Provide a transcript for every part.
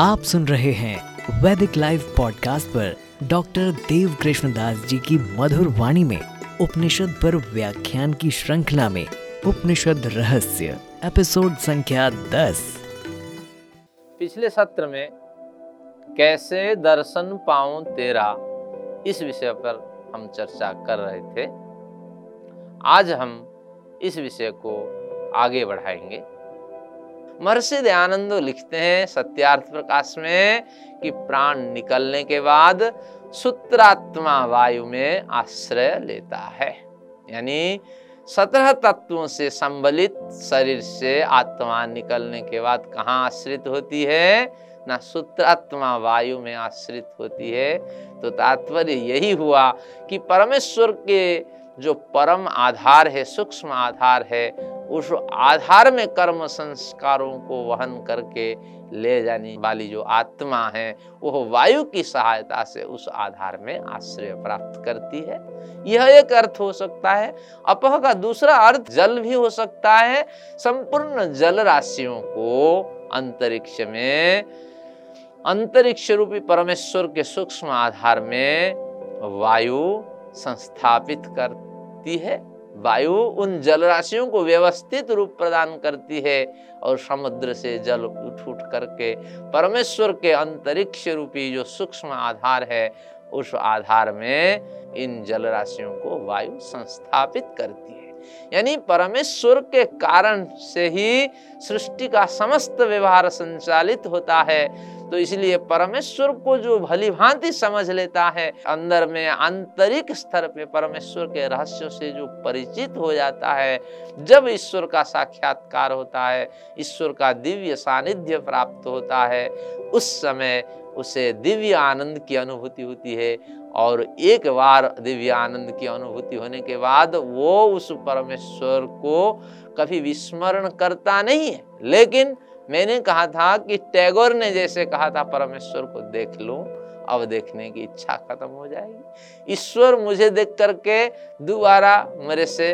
आप सुन रहे हैं वैदिक लाइव पॉडकास्ट पर डॉक्टर देव कृष्णदास जी की मधुर वाणी में, उपनिषद पर व्याख्यान की श्रृंखला में, उपनिषद रहस्य, एपिसोड संख्या दस। पिछले सत्र में कैसे दर्शन पाऊँ तेरा? इस विषय पर हम चर्चा कर रहे थे। आज हम इस विषय को आगे बढ़ाएँगे। महर्षि दयानंद लिखते हैं सत्यार्थ प्रकाश में कि प्राण निकलने के बाद सूत्रात्मा वायु में आश्रय लेता है। यानी सत्रह तत्वों से संबलित शरीर से आत्मा निकलने के बाद कहाँ आश्रित होती है? ना सूत्रात्मा वायु में आश्रित होती है। तो तात्पर्य यही हुआ कि परमेश्वर के जो परम आधार है, सूक्ष्म आधार है, उस आधार में कर्म संस्कारों को वहन करके ले जाने वाली जो आत्मा है, वह वायु की सहायता से उस आधार में आश्रय प्राप्त करती है। यह एक अर्थ हो सकता है। अपह का दूसरा अर्थ, जल भी हो सकता है। संपूर्ण जल राशियों को अंतरिक्ष में अंतरिक्ष रूपी परमेश्वर के सूक्ष्म आधार में वायु संस्थापित करती है। वायु उन जल राशियों को व्यवस्थित रूप प्रदान करती है और समुद्र से जल उठ उठ करके परमेश्वर के अंतरिक्ष रूपी जो सूक्ष्म आधार है, उस आधार में इन जल राशियों को वायु संस्थापित करती है। यानी परमेश्वर के कारण से ही सृष्टि का समस्त व्यवहार संचालित होता है। तो इसलिए परमेश्वर को जो भली भांति समझ लेता है, अंदर में आंतरिक स्तर पे परमेश्वर के रहस्यों से जो परिचित हो जाता है, जब ईश्वर का साक्षात्कार होता है, ईश्वर का दिव्य सानिध्य प्राप्त होता है, उस समय उसे दिव्य आनंद की अनुभूति होती है और एक बार दिव्य आनंद की अनुभूति होने के बाद वो उस परमेश्वर को कभी विस्मरण करता नहीं है। लेकिन मैंने कहा था कि टैगोर ने जैसे कहा था, परमेश्वर को देख लो, अब देखने की इच्छा खत्म हो जाएगी। ईश्वर मुझे देख करके दोबारा मेरे से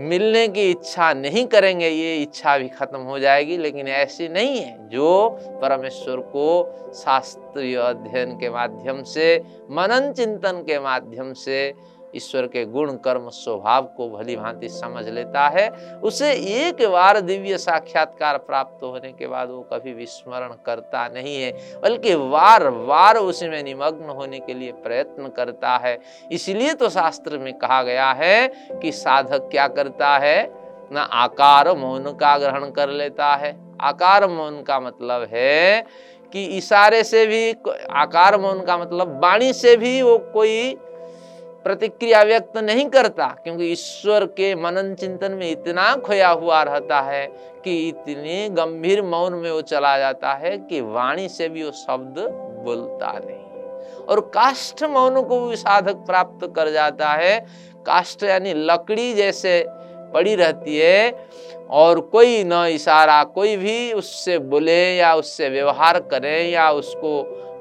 मिलने की इच्छा नहीं करेंगे, ये इच्छा भी खत्म हो जाएगी, लेकिन ऐसी नहीं है। जो परमेश्वर को शास्त्रीय अध्ययन के माध्यम से, मनन चिंतन के माध्यम से ईश्वर के गुण, कर्म, स्वभाव को भली भांति समझ लेता है। उसे एक बार दिव्य साक्षात्कार प्राप्त होने के बाद वो कभी विस्मरण करता नहीं है, बल्कि वार वार उसमें निमग्न होने के लिए प्रयत्न करता है। इसलिए तो शास्त्र में कहा गया है कि साधक क्या करता है? ना आकार, मौन का ग्रहण कर लेता है। आकार, मौन का मतलब है कि इशारे से भी, आकार, मौन का मतलब वाणी से भी वो कोई प्रतिक्रिया व्यक्त नहीं करता, क्योंकि ईश्वर के मनन चिंतन में इतना खोया हुआ रहता है कि इतने गंभीर मौन में वो चला जाता है कि वाणी से भी वो शब्द बोलता नहीं। और काष्ठ मौन को भी साधक प्राप्त कर जाता है। काष्ठ यानी लकड़ी जैसे पड़ी रहती है और कोई न इशारा, कोई भी उससे बोले या उससे व्यवहार करे या उसको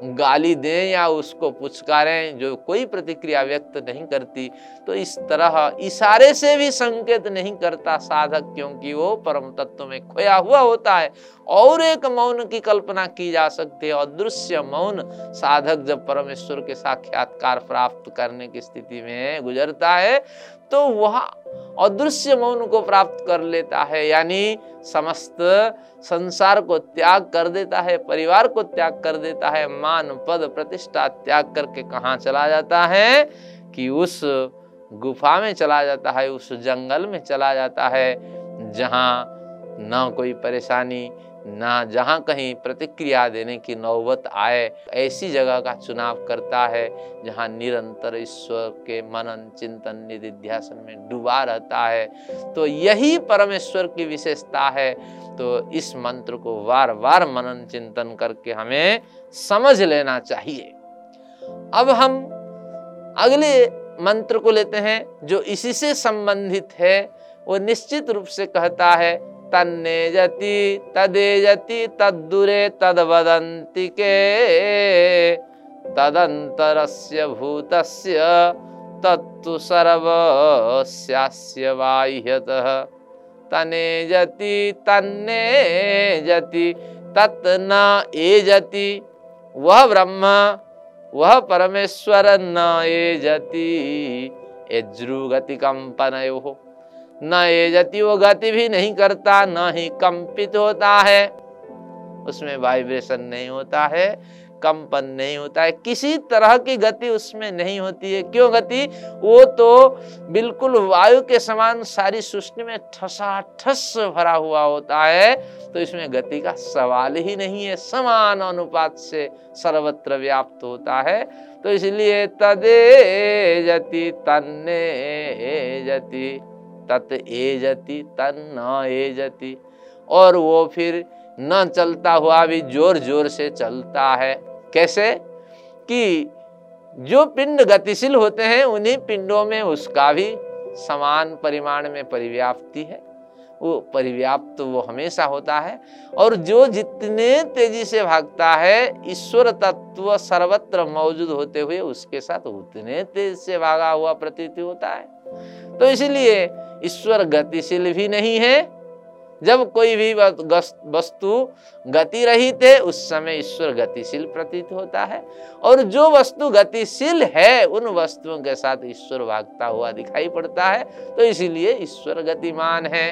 गाली दें या उसको पुचकारें, जो कोई प्रतिक्रिया व्यक्त नहीं करती तो इस तरह इशारे से भी संकेत नहीं करता साधक, क्योंकि वो परम तत्व में खोया हुआ होता है। और एक मौन की कल्पना की जा सकती है, अदृश्य मौन साधक जब परमेश्वर के साक्षात्कार प्राप्त करने की स्थिति में गुजरता है तो वह अदृश्य मौन को प्राप्त कर लेता है, यानी समस्त संसार को त्याग कर देता है, परिवार को त्याग कर देता है, मान, पद, प्रतिष्ठा त्याग करके कहा चला जाता है? कि उस गुफा में चला जाता है, उस जंगल में चला जाता है, जहाँ न कोई परेशानी ना जहाँ कहीं प्रतिक्रिया देने की नौबत आए, ऐसी जगह का चुनाव करता है, जहाँ निरंतर ईश्वर के मनन, चिंतन निधिध्यासन में डूबा रहता है। तो यही परमेश्वर की विशेषता है। तो इस मंत्र को बार बार मनन, चिंतन करके हमें समझ लेना चाहिए। अब हम अगले मंत्र को लेते हैं, जो इसी से संबंधित है। वो निश्चित रूप से कहता है तन्नेजति तदेजति तद्दुरे तद्वदन्ति के। तदन्तरस्य भूतस्य तत्तु सर्वस्यास्य बाह्यतः। तनेजति तन्नेजति तत् न एजति वह ब्रह्म वह परमेश्वर न एजति एज्रुगति कंपनयो न एजति वो गति भी नहीं करता, न ही कंपित होता है। उसमें वाइब्रेशन नहीं होता है, कंपन नहीं होता है। किसी तरह की गति उसमें नहीं होती है। क्यों गति? वो तो बिल्कुल वायु के समान सारी सृष्टि में ठसा ठस भरा हुआ होता है तो इसमें गति का सवाल ही नहीं है। समान अनुपात से सर्वत्र व्याप्त होता है। तो इसलिए तदे जति तन्ने जति तत् ए जति तन्न ए जति और वो फिर न चलता हुआ भी ज़ोर ज़ोर से चलता है। कैसे? कि जो पिंड गतिशील होते हैं, उन्हीं पिंडों में उसका भी समान परिमाण में परिव्याप्ति है। वो परिव्याप्त तो वो हमेशा होता है। और जो जितने तेज़ी से भागता है, ईश्वर तत्व सर्वत्र मौजूद होते हुए उसके साथ उतने तेज से भागा हुआ प्रतीति होता है। तो इसलिए ईश्वर गतिशील भी नहीं है। जब कोई भी वस्तु गति रहित है, उस समय ईश्वर गतिशील प्रतीत होता है। और जो वस्तु गतिशील है, उन वस्तुओं के साथ ईश्वर भागता हुआ दिखाई पड़ता है। तो इसीलिए ईश्वर गतिमान है।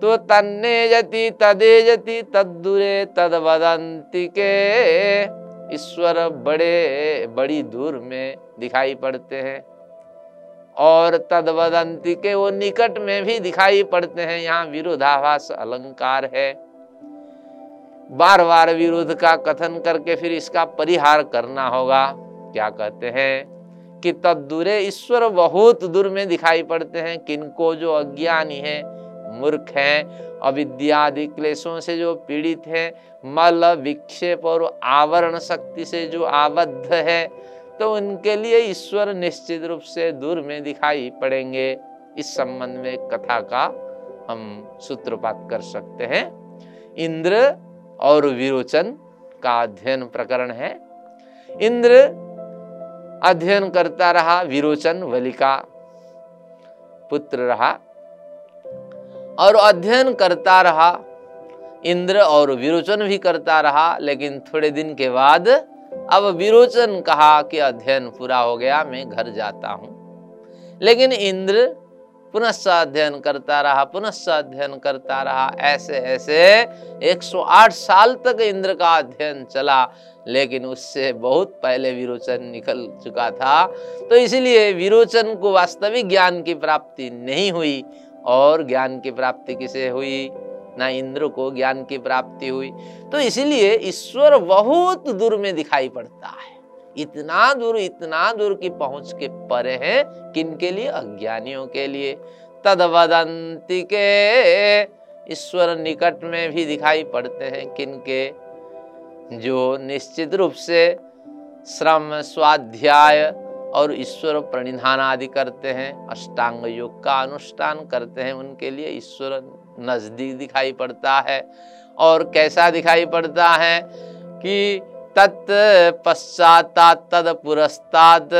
तो तन्ने जति तदे जति तदुरे तद के ईश्वर बड़े बड़ी दूर में दिखाई पड़ते हैं। और तदवदंती के वो निकट में भी दिखाई पड़ते हैं। यहाँ विरोधाभास अलंकार है। बार बार विरोध का कथन करके फिर इसका परिहार करना होगा। क्या कहते हैं कि तदूरे ईश्वर बहुत दूर में दिखाई पड़ते हैं। किनको जो अज्ञानी है, मूर्ख हैं, अविद्यादि क्लेशों से जो पीड़ित है, मल, विक्षेप और आवरण शक्ति से जो आबद्ध है तो उनके लिए ईश्वर निश्चित रूप से दूर में दिखाई पड़ेंगे। इस संबंध में कथा का हम सूत्रपात कर सकते हैं। इंद्र और विरोचन का अध्ययन प्रकरण है। इंद्र अध्ययन करता रहा, विरोचन वलिका पुत्र रहा और अध्ययन करता रहा। इंद्र और विरोचन भी करता रहा, लेकिन थोड़े दिन के बाद अब विरोचन कहा कि अध्ययन पूरा हो गया, मैं घर जाता हूँ। लेकिन इंद्र पुनः अध्ययन करता रहा पुनः अध्ययन करता रहा, ऐसे ऐसे 108 साल तक इंद्र का अध्ययन चला, लेकिन उससे बहुत पहले विरोचन निकल चुका था। तो इसलिए विरोचन को वास्तविक ज्ञान की प्राप्ति नहीं हुई, और ज्ञान की प्राप्ति किसे हुई? ना इंद्र को ज्ञान की प्राप्ति हुई। तो इसलिए ईश्वर बहुत दूर में दिखाई पड़ता है। इतना दूर इतना दूर की पहुँच के परे है किन के लिए? अज्ञानियों के लिए। तदवदंती के ईश्वर निकट में भी दिखाई पड़ते हैं किन के? जो निश्चित रूप से श्रम, स्वाध्याय और ईश्वर प्रणिधान आदि करते हैं, अष्टांग योग का अनुष्ठान करते हैं, उनके लिए ईश्वर नज़दीक दिखाई पड़ता है। और कैसा दिखाई पड़ता है कि तत् तद पुरस्ताद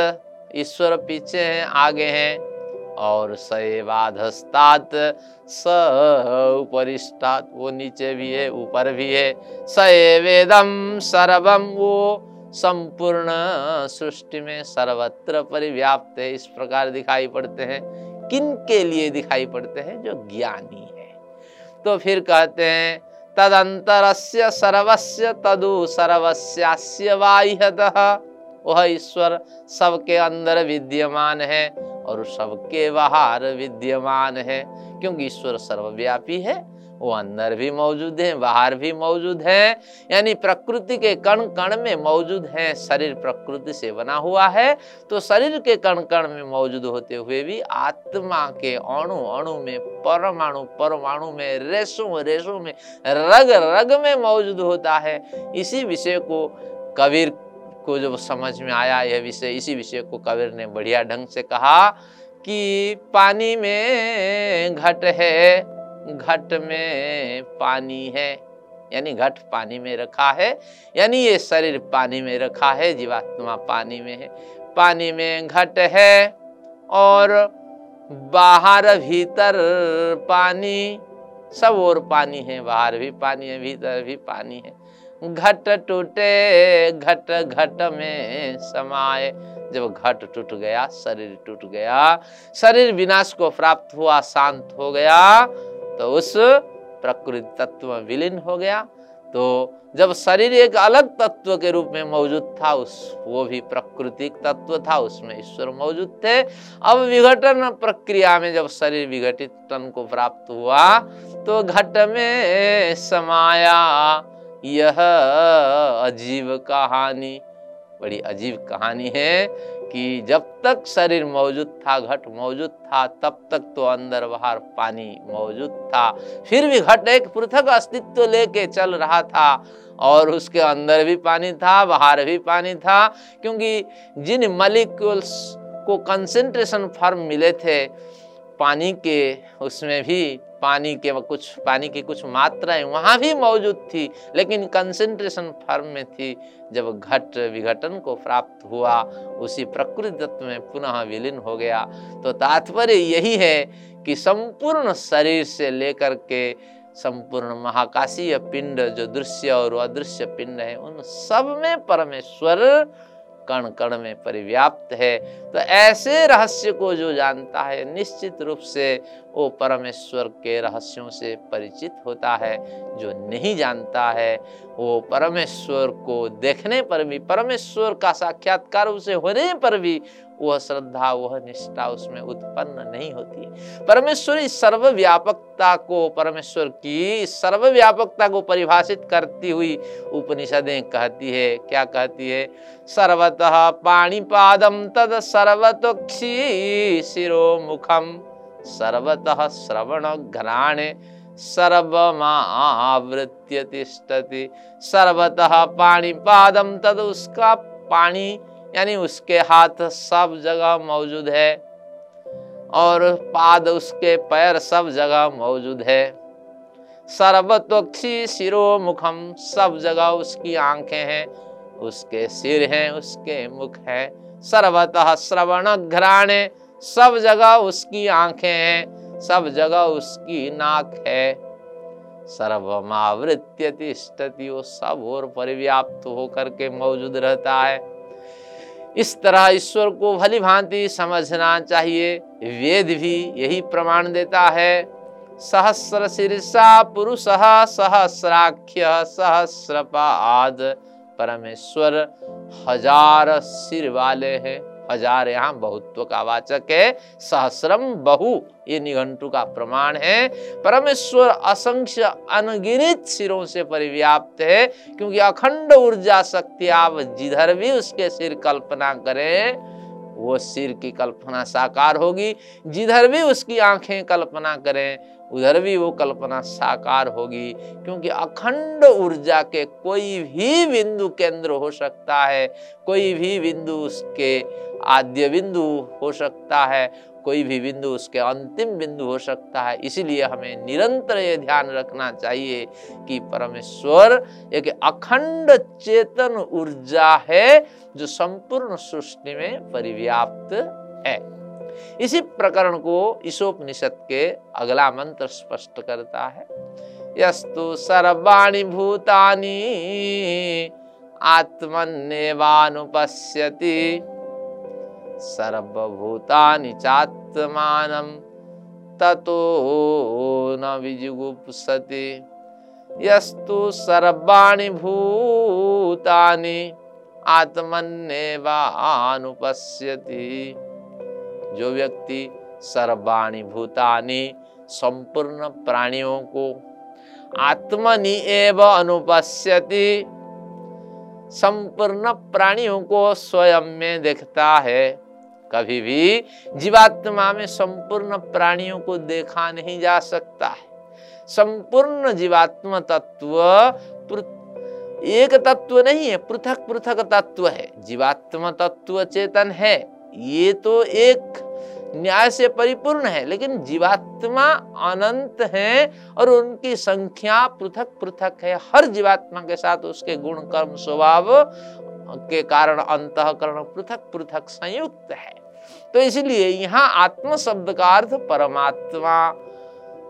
ईश्वर पीछे हैं, आगे हैं, और सएवाधस्तात स उपरिष्टात, वो नीचे भी है, ऊपर भी है। वेदम सर्वम वो संपूर्ण सृष्टि में सर्वत्र परिव्याप्त है। इस प्रकार दिखाई पड़ते हैं। किन के लिए दिखाई पड़ते हैं? जो ज्ञानी तो फिर कहते हैं, तदंतरस्य सर्वस्य तदु सर्वस्यास्य बाह्यतः वह ईश्वर, सबके अंदर विद्यमान है और सबके बाहर विद्यमान है, क्योंकि ईश्वर सर्वव्यापी है वो अंदर भी मौजूद है, बाहर भी मौजूद है, यानी प्रकृति के कण कण में मौजूद है, शरीर प्रकृति से बना हुआ है तो शरीर के कण कण में मौजूद होते हुए भी आत्मा के अणु अणु में, परमाणु परमाणु में, रेशों रेशों में रग रग में मौजूद होता है। इसी विषय को कबीर को जब समझ में आया यह विषय, इसी विषय को कबीर ने बढ़िया ढंग से कहा कि पानी में घट है घट में पानी है, यानी घट पानी में रखा है, यानी ये शरीर पानी में रखा है, जीवात्मा पानी में है। पानी में घट है और बाहर भीतर पानी, सब और पानी है, बाहर भी पानी है, भीतर भी पानी है। घट टूटे, घट घट में समाये। जब घट टूट गया, शरीर टूट गया, शरीर विनाश को प्राप्त हुआ, शांत हो गया तो उस प्रकृति तत्व में विलीन हो गया। तो जब शरीर एक अलग तत्व के रूप में मौजूद था, उस, वो भी प्राकृतिक तत्व था, उसमें ईश्वर मौजूद थे। अब विघटन प्रक्रिया में जब शरीर विघटित, तन को प्राप्त हुआ तो घट में समाया। यह अजीब कहानी, बड़ी अजीब कहानी है। कि जब तक शरीर मौजूद था, घट मौजूद था, तब तक तो अंदर बाहर पानी मौजूद था। फिर भी घट एक पृथक अस्तित्व लेके चल रहा था और उसके अंदर भी पानी था, बाहर भी पानी था, क्योंकि जिन मलिक्यूल्स को कंसेंट्रेशन फॉर्म मिले थे, पानी के उसमें भी पानी के कुछ, पानी की कुछ मात्राएँ वहाँ भी मौजूद थी, लेकिन कंसेंट्रेशन फर्म में थी। जब घट विघटन को प्राप्त हुआ, उसी प्रकृति तत्व में पुनः विलीन हो गया। तो तात्पर्य यही है कि संपूर्ण शरीर से लेकर के संपूर्ण महाकाशीय पिंड, जो दृश्य और अदृश्य पिंड है, उन सब में परमेश्वर कण कण में परिव्याप्त है। तो ऐसे रहस्य को जो जानता है, निश्चित रूप से वो परमेश्वर के रहस्यों से परिचित होता है। जो नहीं जानता है, वो परमेश्वर को देखने पर भी, परमेश्वर का साक्षात्कार उसे होने पर भी वह श्रद्धा, वह निष्ठा उसमें उत्पन्न नहीं होती। परमेश्वर इस सर्वव्यापकता को, परमेश्वर की सर्वव्यापकता को परिभाषित करती हुई उपनिषदें कहती है। क्या कहती है? सर्वतः पाणीपादम तद सर्वतोक्षी शिरो मुखम सर्वतः श्रवण घ्राणे सर्वमावृत्य तिष्ठति, सर्वतः पाणीपादम तद उसका पानी यानी उसके हाथ सब जगह मौजूद है और पाद उसके पैर सब जगह मौजूद है। सर्वतोक्षी शिरो मुखम सब जगह उसकी आँखें हैं, उसके सिर हैं, उसके मुख है। सर्वतः श्रवण घराणे सब जगह उसकी आँखें हैं, सब जगह उसकी नाक है। सर्वमावृत्य तिष्ठति वो सब और परिव्याप्त होकर के मौजूद रहता है। इस तरह ईश्वर को भली भांति समझना चाहिए। वेद भी यही प्रमाण देता है। सहस्र शीर्षा पुरुष सहस्राख्य सहस्रपाद। परमेश्वर हज़ार सिर वाले हैं। हज़ार यहाँ बहुत्व का वाचक है, सहस्रम बहु, ये निघंटु का प्रमाण है। परमेश्वर असंख्य अनगिनित सिरों से परिव्याप्त है, क्योंकि अखंड ऊर्जा शक्ति आप जिधर भी उसके सिर कल्पना करें, वो सिर की कल्पना साकार होगी। जिधर भी उसकी आँखें कल्पना करें उधर भी वो कल्पना साकार होगी, क्योंकि अखंड ऊर्जा के कोई भी बिंदु केंद्र हो सकता है, कोई भी बिंदु उसके आद्य बिंदु हो सकता है, कोई भी बिंदु उसके अंतिम बिंदु हो सकता है। इसीलिए हमें निरंतर ये ध्यान रखना चाहिए कि परमेश्वर एक अखंड चेतन ऊर्जा है, जो संपूर्ण सृष्टि में परिव्याप्त है। इसी प्रकरण को ईशोपनिषद के अगला मंत्र स्पष्ट करता है। यस्तु सर्वाणी भूतानी आत्मन्यवानुपश्यति सर्वभूतानि चात्मानं ततो न विजुगुप्सति। यस्तु सर्वाणि भूतानि आत्मन्यवानुपश्यति जो व्यक्ति सर्वाणी भूतानि संपूर्ण प्राणियों को आत्मनि एव अनुपश्यति संपूर्ण प्राणियों को स्वयं में देखता है। कभी भी जीवात्मा में संपूर्ण प्राणियों को देखा नहीं जा सकता है। संपूर्ण जीवात्मा तत्व एक तत्व नहीं है पृथक पृथक तत्व है। जीवात्मा तत्व चेतन है। ये तो एक न्याय से परिपूर्ण है, लेकिन जीवात्मा अनंत है और उनकी संख्या पृथक पृथक है। हर जीवात्मा के साथ उसके गुण, कर्म, स्वभाव के कारण अंतकरण पृथक पृथक संयुक्त है। तो इसलिए यहाँ आत्म शब्द का अर्थ परमात्मा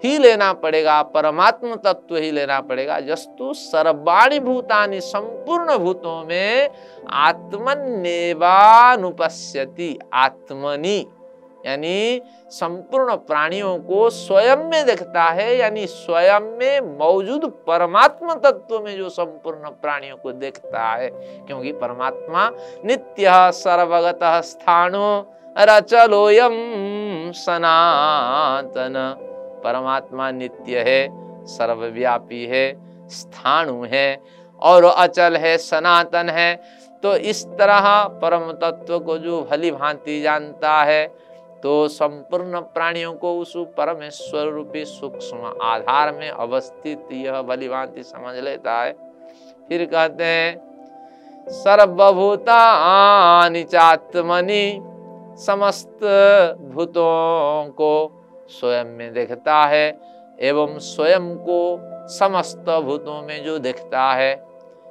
ही लेना पड़ेगा, परमात्म तत्व ही लेना पड़ेगा। जस्तु सर्वाणी भूतानि संपूर्ण भूतों में आत्मनिवानुपस्यति आत्मनि। यानी संपूर्ण प्राणियों को स्वयं में देखता है, यानी स्वयं में मौजूद परमात्मा तत्व में जो संपूर्ण प्राणियों को देखता है। क्योंकि परमात्मा नित्य सर्वगत स्थानो रचलोयम सनातन। परमात्मा नित्य है, सर्वव्यापी है, स्थाणु है और अचल है, सनातन है। तो इस तरह परम तत्व को जो भली भांति जानता है तो संपूर्ण प्राणियों को उस परमेश्वर रूपी सूक्ष्म आधार में अवस्थित यह भली भांति समझ लेता है। फिर कहते हैं सर्वभूता समस्त भूतों को स्वयं में देखता है एवं स्वयं को समस्त भूतों में जो देखता है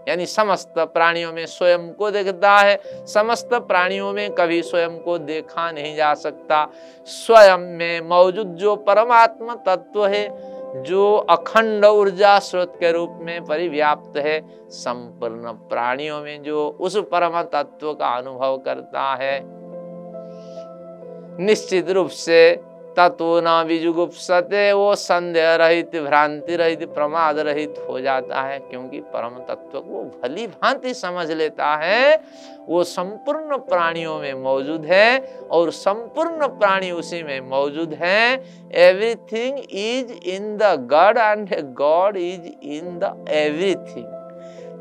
यानी समस्त प्राणियों में स्वयं को देखता है, समस्त प्राणियों में कभी स्वयं को देखा नहीं जा सकता। स्वयं में मौजूद जो परमात्मा तत्व है, जो अखंड ऊर्जा स्रोत के रूप में परिव्याप्त है, संपूर्ण प्राणियों में जो उस परम तत्व का अनुभव करता है, निश्चित रूप से तत्व न बीजुगुप्सते वो संदेह रहित भ्रांति रहित प्रमाद रहित हो जाता है, क्योंकि परम तत्व को भली भांति समझ लेता है। वो संपूर्ण प्राणियों में मौजूद है और संपूर्ण प्राणी उसी में मौजूद है। Everything is in the God and God is in the everything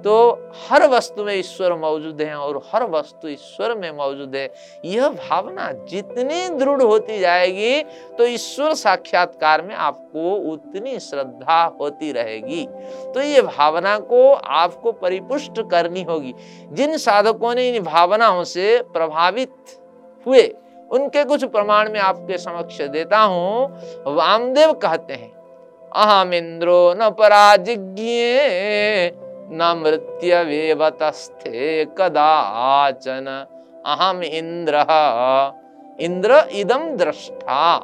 तो हर वस्तु में ईश्वर मौजूद है और हर वस्तु ईश्वर में मौजूद है। यह भावना जितनी दृढ़ होती जाएगी तो ईश्वर साक्षात्कार में आपको उतनी श्रद्धा होती रहेगी। तो ये भावना को आपको परिपुष्ट करनी होगी। जिन साधकों ने इन भावनाओं से प्रभावित हुए, उनके कुछ प्रमाण में आपके समक्ष देता हूँ। वामदेव कहते हैं अहम इंद्रो न पराजिज्ञे न मृत्यवेवतस्थे कदाचन अहम इंद्र इंद्र इदम दृष्टा।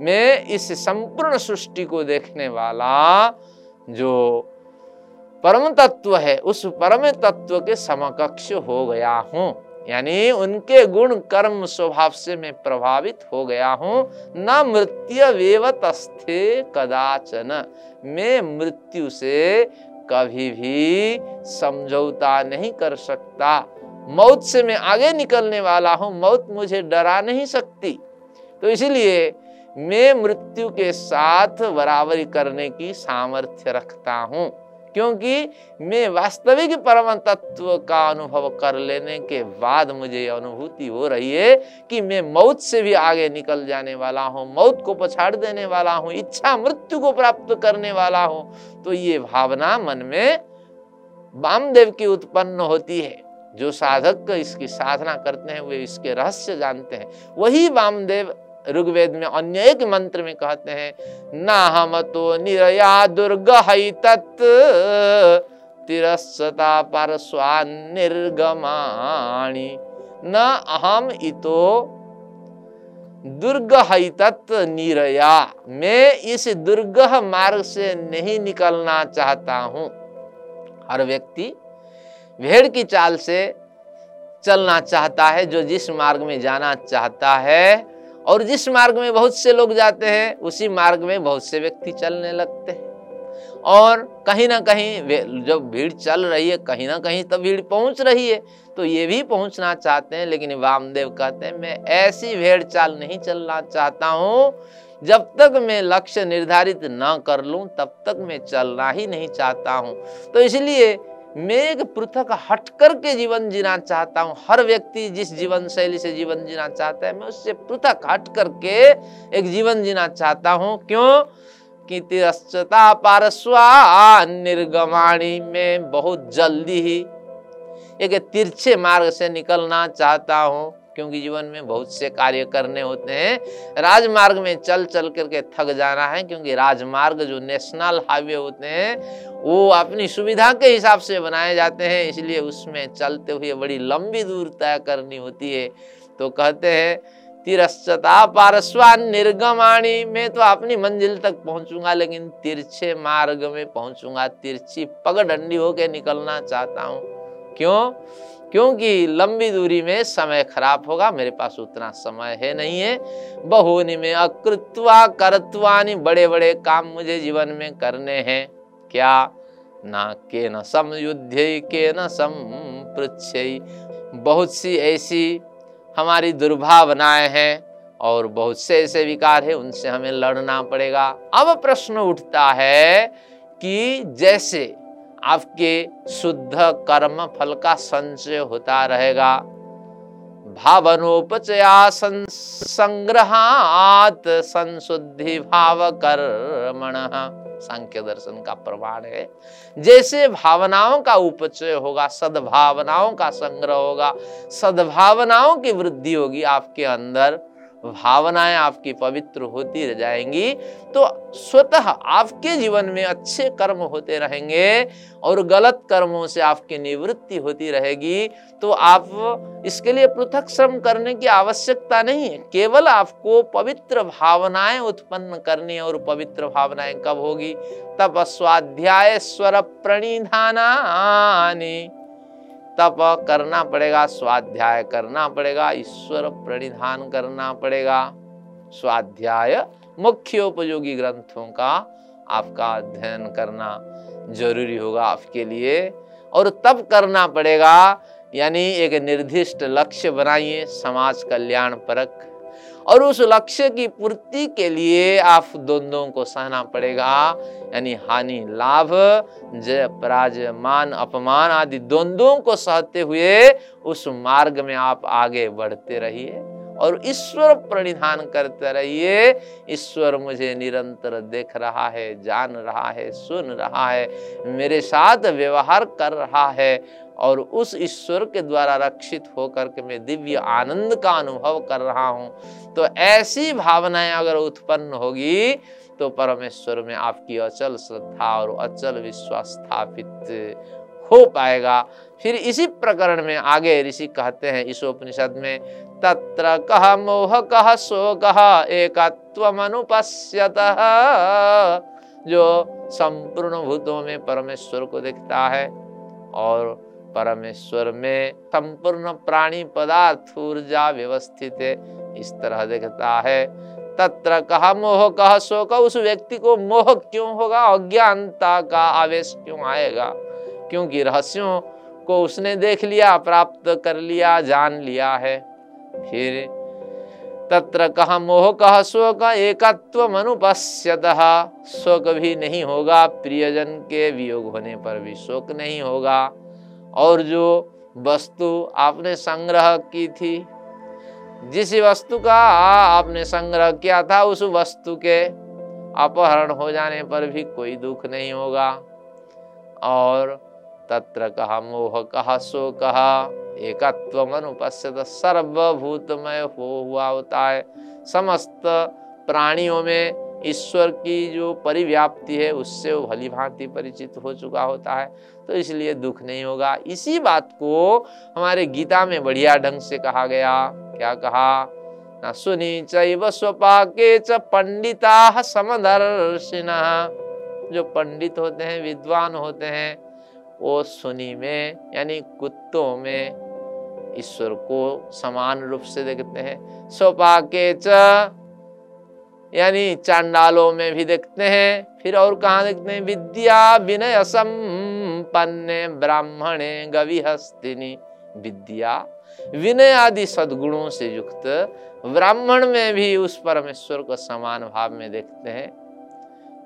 मैं इस संपूर्ण सृष्टि को देखने वाला जो परम तत्व है, उस परम तत्व के समकक्ष हो गया हूँ। यानी उनके गुण, कर्म, स्वभाव से मैं प्रभावित हो गया हूँ। न मृत्यु वेवतस्थे कदाचन। मैं मृत्यु से कभी भी समझौता नहीं कर सकता। मौत से मैं आगे निकलने वाला हूँ, मौत मुझे डरा नहीं सकती। तो इसलिए मैं मृत्यु के साथ बराबरी करने की सामर्थ्य रखता हूँ। क्योंकि मैं वास्तविक परम तत्व का अनुभव कर लेने के बाद मुझे अनुभूति हो रही है कि मैं मौत से भी आगे निकल जाने वाला हूँ, मौत को पछाड़ देने वाला हूँ, इच्छा मृत्यु को प्राप्त करने वाला हूँ। तो ये भावना मन में वामदेव की उत्पन्न होती है। जो साधक इसकी साधना करते हैं, वे इसके रहस्य जानते हैं। वही वामदेव ऋग्वेद में अन्य एक मंत्र में कहते हैं ना हम तो निरया दुर्ग तत् तिरस्ता परस्वा न अहम इतो दुर्ग तत् निरया। मैं इस दुर्ग मार्ग से नहीं निकलना चाहता हूँ। हर व्यक्ति भेड़ की चाल से चलना चाहता है, जो जिस मार्ग में जाना चाहता है और जिस मार्ग में बहुत से लोग जाते हैं, उसी मार्ग में बहुत से व्यक्ति चलने लगते हैं। और कहीं ना कहीं जब भीड़ चल रही है, कहीं ना कहीं तो भीड़ पहुँच रही है तो ये भी पहुँचना चाहते हैं, लेकिन वामदेव कहते हैं, मैं ऐसी भेड़ चाल नहीं चलना चाहता हूँ। जब तक मैं लक्ष्य निर्धारित ना कर लूँ, तब तक मैं चलना ही नहीं चाहता हूँ। तो इसलिए मैं एक पृथक हट कर के जीवन जीना चाहता हूँ। हर व्यक्ति जिस जीवन शैली से जीवन जीना चाहता है, मैं उससे पृथक हट करके एक जीवन जीना चाहता हूँ। क्यों? कि तिरस्ता पारस्वा निर्गमाणी में बहुत जल्दी ही एक तिरछे मार्ग से निकलना चाहता हूँ। क्योंकि जीवन में बहुत से कार्य करने होते हैं। राजमार्ग में चल चल करके थक जाना है, क्योंकि राजमार्ग जो नेशनल हाईवे होते हैं, वो अपनी सुविधा के हिसाब से बनाए जाते हैं। इसलिए उसमें चलते हुए बड़ी लंबी दूर तय करनी होती है। तो कहते हैं तिरस्ता पारस्वा निर्गमाणी, में तो अपनी मंजिल तक पहुंचूँगा, लेकिन तिरछे मार्ग में पहुंचूँगा। तिरछी पगडंडी होके निकलना चाहता हूँ। क्यों? क्योंकि लंबी दूरी में समय खराब होगा, मेरे पास उतना समय है नहीं है। बहुनी में अकृत्वा करत्वानी बड़े बड़े काम मुझे जीवन में करने हैं। क्या? ना के न समयुद्ध के न सम बहुत सी ऐसी हमारी दुर्भावनाएँ हैं और बहुत से ऐसे विकार है, उनसे हमें लड़ना पड़ेगा। अब प्रश्न उठता है कि जैसे आपके शुद्ध कर्म फल का संचय होता रहेगा। भावनोपचया संग्रहात संशुद्धि भाव कर्मण। सांख्य दर्शन का प्रमाण है। जैसे भावनाओं का उपचय होगा, सद्भावनाओं का संग्रह होगा, सद्भावनाओं की वृद्धि होगी आपके अंदर भावनाएँ आपकी पवित्र होती जाएँगी तो स्वतः आपके जीवन में अच्छे कर्म होते रहेंगे और गलत कर्मों से आपकी निवृत्ति होती रहेगी। तो आप इसके लिए पृथक श्रम करने की आवश्यकता नहीं है, केवल आपको पवित्र भावनाएँ उत्पन्न करनी और पवित्र भावनाएँ कब होगी? तब स्वाध्याय स्वर प्रणिधानी तप करना पड़ेगा, स्वाध्याय करना पड़ेगा, ईश्वर प्रणिधान करना पड़ेगा। स्वाध्याय मुख्य उपयोगी ग्रंथों का आपका अध्ययन करना ज़रूरी होगा आपके लिए। और तब करना पड़ेगा, यानी एक निर्दिष्ट लक्ष्य बनाइए, समाज कल्याण परक। और उस लक्ष्य की पूर्ति के लिए आप द्वंद्वों को सहना पड़ेगा, यानी हानि, लाभ, जय पराजय मान अपमान आदि द्वंद्वों को सहते हुए उस मार्ग में आप आगे बढ़ते रहिए और ईश्वर प्रणिधान करते रहिए। ईश्वर मुझे निरंतर देख रहा है, जान रहा है, सुन रहा है, मेरे साथ व्यवहार कर रहा है। और उस ईश्वर के द्वारा रक्षित होकर के मैं दिव्य आनंद का अनुभव कर रहा हूँ। तो ऐसी भावनाएँ अगर उत्पन्न होगी तो परमेश्वर में आपकी अचल श्रद्धा और अचल विश्वास स्थापित हो पाएगा। फिर इसी प्रकरण में आगे ऋषि कहते हैं, इस उपनिषद में, तत्र कह मोह कह सो कह एकत्व अनुपश्यत जो संपूर्ण भूतों में परमेश्वर को देखता है और परमेश्वर में संपूर्ण प्राणी पदार्थ ऊर्जा व्यवस्थित है। इस तरह देखता है, तत्र कहा मोह, कह शोक, उस व्यक्ति को मोह क्यों होगा? अज्ञानता का आवेश क्यों आएगा? क्योंकि रहस्यों को उसने देख लिया, प्राप्त कर लिया, जान लिया है। फिर तत्र कहा मोह, कह शोक, एकत्व अनुपश्यत शोक भी नहीं होगा, प्रियजन के वियोग होने पर भी शोक नहीं होगा। और जो वस्तु आपने संग्रह की थी, जिस वस्तु का आपने संग्रह किया था, उस वस्तु के अपहरण हो जाने पर भी कोई दुख नहीं होगा। और तत्र कहा मोह कहा सो कहा एकत्व अनुपस्थित सर्वभूतमय हो हुआ होता है। समस्त प्राणियों में ईश्वर की जो परिव्याप्ति है, उससे वो भली भांति परिचित हो चुका होता है तो इसलिए दुख नहीं होगा। इसी बात को हमारे गीता में बढ़िया ढंग से कहा गया। क्या कहा? न सुनी चैव स्वपाके च पंडिता समदर्शिन। जो पंडित होते हैं, विद्वान होते हैं, वो सुनी में, यानी कुत्तों में ईश्वर को समान रूप से देखते हैं। स्वपाके च यानी चांडालों में भी देखते हैं, फिर और कहा देखते हैं? विद्या विनय संपन्न, ब्राह्मणे गविहस्तिनी। विद्या विनय आदि सद्गुणों से युक्त ब्राह्मण में भी उस परमेश्वर को समान भाव में देखते हैं।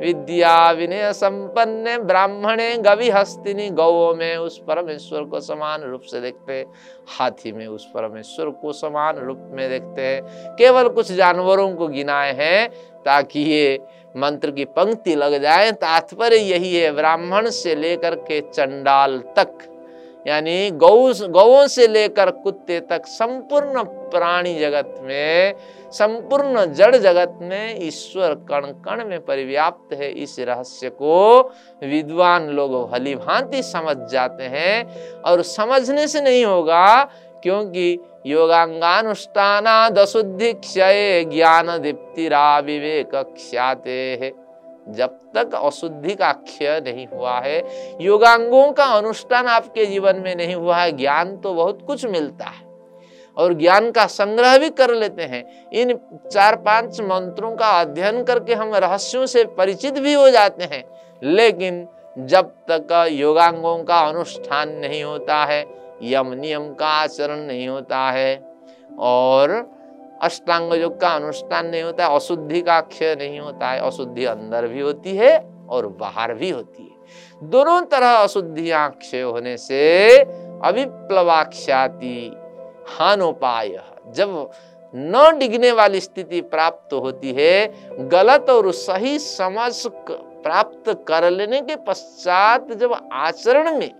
विद्या विनय संपन्न, ब्राह्मणे गवि हस्तिनी गौ में उस परमेश्वर को समान रूप से देखते हाथी में उस परमेश्वर को समान रूप में देखते हैं। केवल कुछ जानवरों को गिनाए हैं, ताकि ये मंत्र की पंक्ति लग जाए। तात्पर्य यही है, ब्राह्मण से लेकर के चंडाल तक। यानी गौ गौों से लेकर कुत्ते तक संपूर्ण प्राणी जगत में, संपूर्ण जड़ जगत में ईश्वर कण कण में परिव्याप्त है। इस रहस्य को विद्वान लोग भली भांति समझ जाते हैं और समझने से नहीं होगा क्योंकि योगांगानुष्ठाना दशुद्धि क्षय ज्ञान दीप्तिरा विवेक ख्याते है। जब तक अशुद्धि का क्षय नहीं हुआ है, योगांगों का अनुष्ठान आपके जीवन में नहीं हुआ है, ज्ञान तो बहुत कुछ मिलता है। और ज्ञान का संग्रह भी कर लेते हैं। इन चार पाँच मंत्रों का अध्ययन करके हम रहस्यों से परिचित भी हो जाते हैं। लेकिन जब तक योगांगों का अनुष्ठान नहीं होता है, यम नियम का आचरण नहीं होता है, और अष्टांग योग का अनुष्ठान नहीं होता है, अशुद्धि का क्षय नहीं होता है। अशुद्धि अंदर भी होती है और बाहर भी होती है। दोनों तरह अशुद्धियाँ क्षय होने से अविप्लवाख्याति हानोपाय, जब न डिगने वाली स्थिति प्राप्त होती है, गलत और सही समझ प्राप्त कर लेने के पश्चात जब आचरण में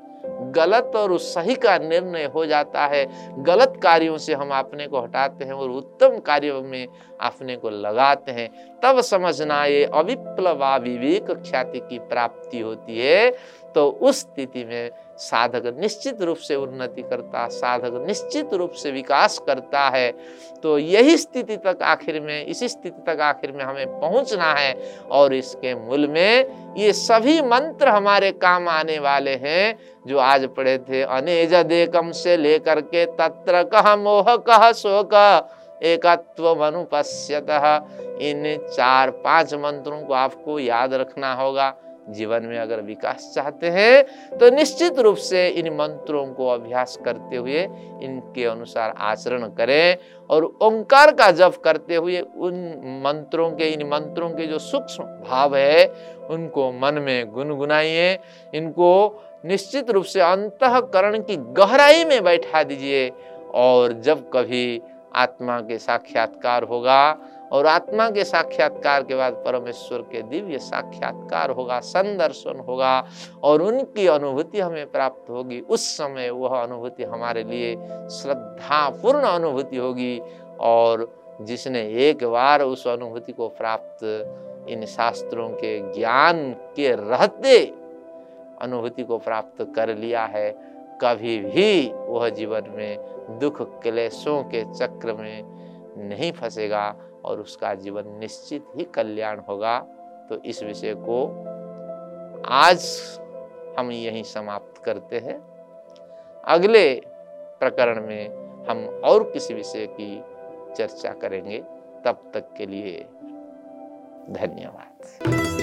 गलत और उस सही का निर्णय हो जाता है। गलत कार्यों से हम अपने को हटाते हैं और उत्तम कार्यों में अपने को लगाते हैं। तब समझना ये अविप्लवा विवेक ख्याति की प्राप्ति होती है। तो उस स्थिति में साधक निश्चित रूप से उन्नति करता, साधक निश्चित रूप से विकास करता है। तो यही स्थिति तक आखिर में, इसी स्थिति तक आखिर में हमें पहुँचना है और इसके मूल में ये सभी मंत्र हमारे काम आने वाले हैं, जो आज पढ़े थे, अनेज देकम से लेकर के तत्र कह मोह कह शोक एकत्व अनुपस्यत। इन चार पाँच मंत्रों को आपको याद रखना होगा। जीवन में अगर विकास चाहते हैं तो निश्चित रूप से इन मंत्रों को अभ्यास करते हुए इनके अनुसार आचरण करें और ओंकार का जप करते हुए उन मंत्रों के, इन मंत्रों के जो सूक्ष्म भाव है, उनको मन में गुनगुनाइए। इनको निश्चित रूप से अंतकरण की गहराई में बैठा दीजिए और जब कभी आत्मा के साक्षात्कार होगा और आत्मा के साक्षात्कार के बाद परमेश्वर के दिव्य साक्षात्कार होगा, संदर्शन होगा और उनकी अनुभूति हमें प्राप्त होगी। उस समय वह अनुभूति हमारे लिए श्रद्धापूर्ण अनुभूति होगी और जिसने एक बार उस अनुभूति को प्राप्त इन शास्त्रों के ज्ञान के रहते अनुभूति को प्राप्त कर लिया है, कभी भी वह जीवन में दुख, क्लेशों के चक्र में नहीं फंसेगा। और उसका जीवन निश्चित ही कल्याण होगा। तो इस विषय को आज हम यही समाप्त करते हैं। अगले प्रकरण में हम और किसी विषय की चर्चा करेंगे। तब तक के लिए धन्यवाद।